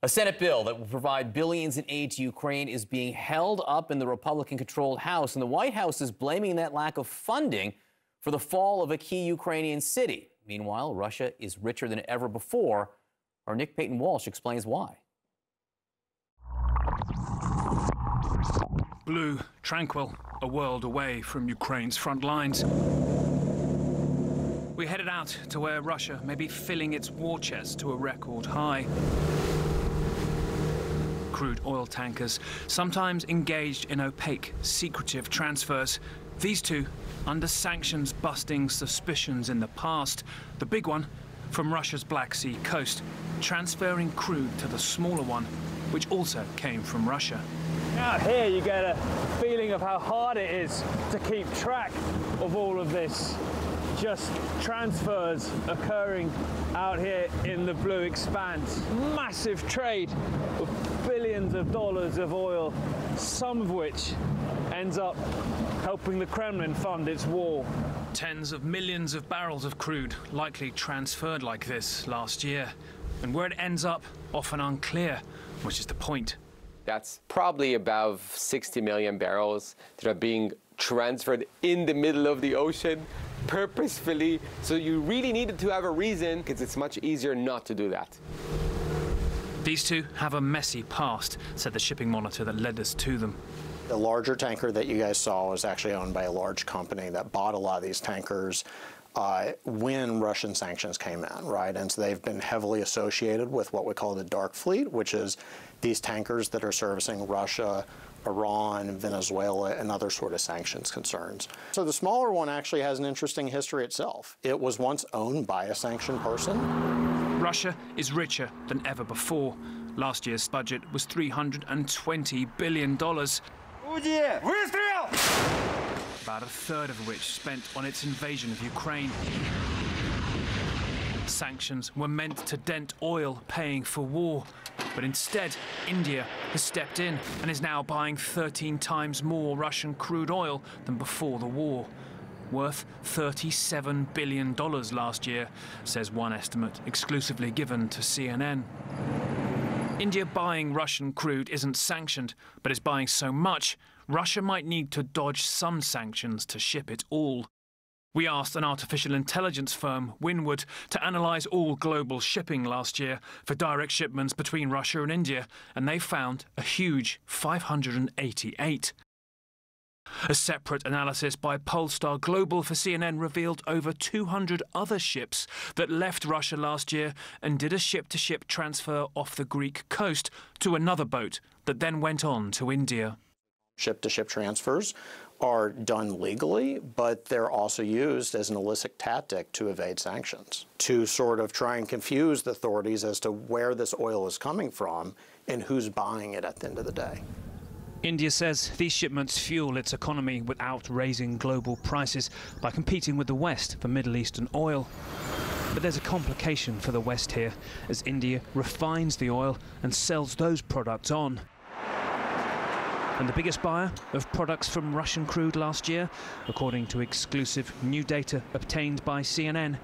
A Senate bill that will provide billions in aid to Ukraine is being held up in the Republican controlled House, and the White House is blaming that lack of funding for the fall of a key Ukrainian city. Meanwhile, Russia is richer than ever before. Our Nick Paton Walsh explains why. Blue, tranquil, a world away from Ukraine's front lines. We headed out to where Russia may be filling its war chest to a record high crude oil tankers, sometimes engaged in opaque, secretive transfers. These two under sanctions busting suspicions in the past. The big one from Russia's Black Sea coast, transferring crude to the smaller one, which also came from Russia. Out here you get a feeling of how hard it is to keep track of all of this just transfers occurring out here in the blue expanse. Massive trade of billions of dollars of oil, some of which ends up helping the Kremlin fund its war. Tens of millions of barrels of crude likely transferred like this last year. And where it ends up, often unclear, which is the point. That's probably about 60 million barrels that are being transferred in the middle of the ocean purposefully. So you really needed to have a reason because it's much easier not to do that. These two have a messy past, said the shipping monitor that led us to them. The larger tanker that you guys saw was actually owned by a large company that bought a lot of these tankers uh, when Russian sanctions came in, right? And so they've been heavily associated with what we call the dark fleet, which is these tankers that are servicing Russia, Iran, Venezuela, and other sort of sanctions concerns. So the smaller one actually has an interesting history itself. It was once owned by a sanctioned person. Russia is richer than ever before. Last year's budget was $320 billion. About a third of which spent on its invasion of Ukraine. Sanctions were meant to dent oil paying for war, but instead, India has stepped in and is now buying 13 times more Russian crude oil than before the war. Worth $37 billion last year, says one estimate exclusively given to CNN. India buying Russian crude isn't sanctioned, but is buying so much, Russia might need to dodge some sanctions to ship it all. We asked an artificial intelligence firm, Windward, to analyse all global shipping last year for direct shipments between Russia and India, and they found a huge 588. A separate analysis by Polestar Global for CNN revealed over 200 other ships that left Russia last year and did a ship to ship transfer off the Greek coast to another boat that then went on to India. Ship to ship transfers are done legally, but they're also used as an illicit tactic to evade sanctions, to sort of try and confuse the authorities as to where this oil is coming from and who's buying it at the end of the day. India says these shipments fuel its economy without raising global prices by competing with the West for Middle Eastern oil. But there's a complication for the West here, as India refines the oil and sells those products on and the biggest buyer of products from Russian crude last year, according to exclusive new data obtained by CNN.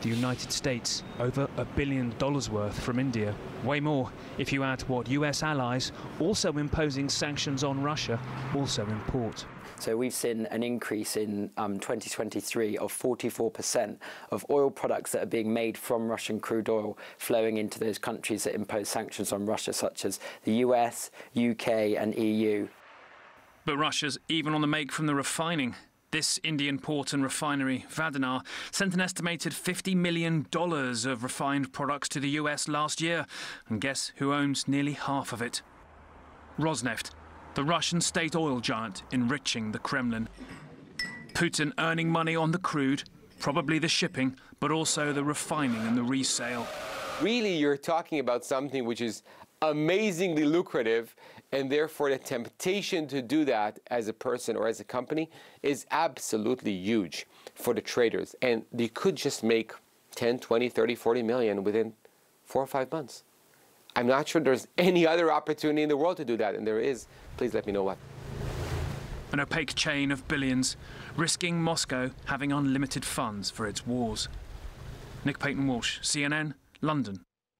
The United States, over a billion dollars worth from India. Way more if you add what US allies, also imposing sanctions on Russia, also import. So we've seen an increase in um, 2023 of 44% of oil products that are being made from Russian crude oil flowing into those countries that impose sanctions on Russia, such as the US, UK, and EU. But Russia's even on the make from the refining. This Indian port and refinery, Vadinar, sent an estimated $50 million of refined products to the US last year. And guess who owns nearly half of it? Rosneft, the Russian state oil giant enriching the Kremlin. Putin earning money on the crude, probably the shipping, but also the refining and the resale. Really, you're talking about something which is amazingly lucrative, and therefore the temptation to do that as a person or as a company is absolutely huge for the traders. And they could just make 10, 20, 30, 40 million within four or five months. I'm not sure there's any other opportunity in the world to do that, and there is. Please let me know what. An opaque chain of billions, risking Moscow having unlimited funds for its wars. Nick Paton Walsh, CNN, London.